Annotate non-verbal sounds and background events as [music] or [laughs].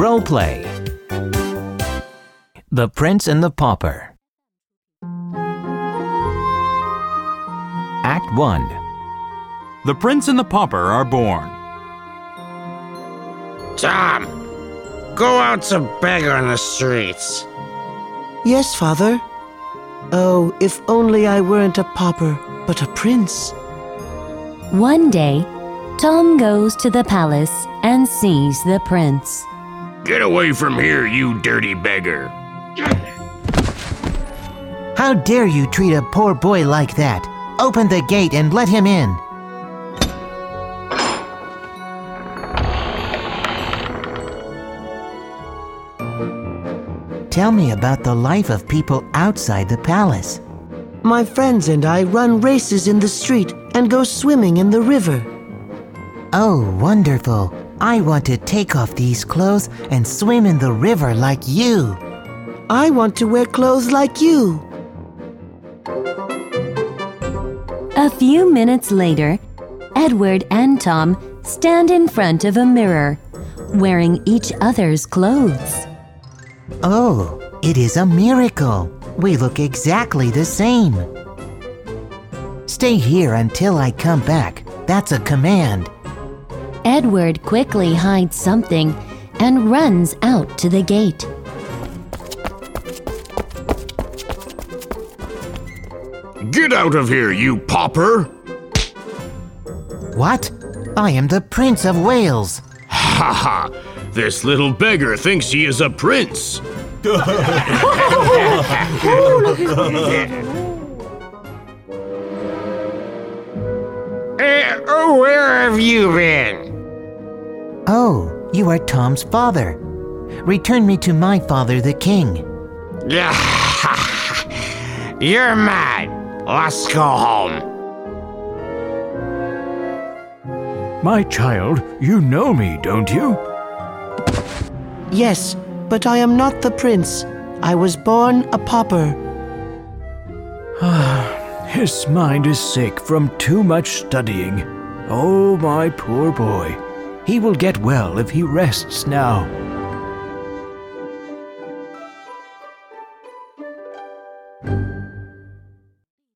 Role play The Prince and the Pauper. Act 1 The Prince and the Pauper are born. Tom, go out to beg on the streets. Yes, father. Oh, if only I weren't a pauper, but a prince. One day, Tom goes to the palace and sees the prince. Get away from here, you dirty beggar. How dare you treat a poor boy like that? Open the gate and let him in. Tell me about the life of people outside the palace. My friends and I run races in the street and go swimming in the river. Oh, wonderful. I want to take off these clothes and swim in the river like you. I want to wear clothes like you. A few minutes later, Edward and Tom stand in front of a mirror, wearing each other's clothes. Oh, it is a miracle. We look exactly the same. Stay here until I come back. That's a command. Edward quickly hides something and runs out to the gate. Get out of here, you pauper! What? I am the Prince of Wales. Ha ha! This little beggar thinks he is a prince. [laughs] Eh, oh, where have you been? Oh, you are Tom's father. Return me to my father, the king. [laughs] You're mad. Let's go home. My child, you know me, don't you? Yes, but I am not the prince. I was born a pauper. Ah, his mind is sick from too much studying. Oh, my poor boy. He will get well if he rests now.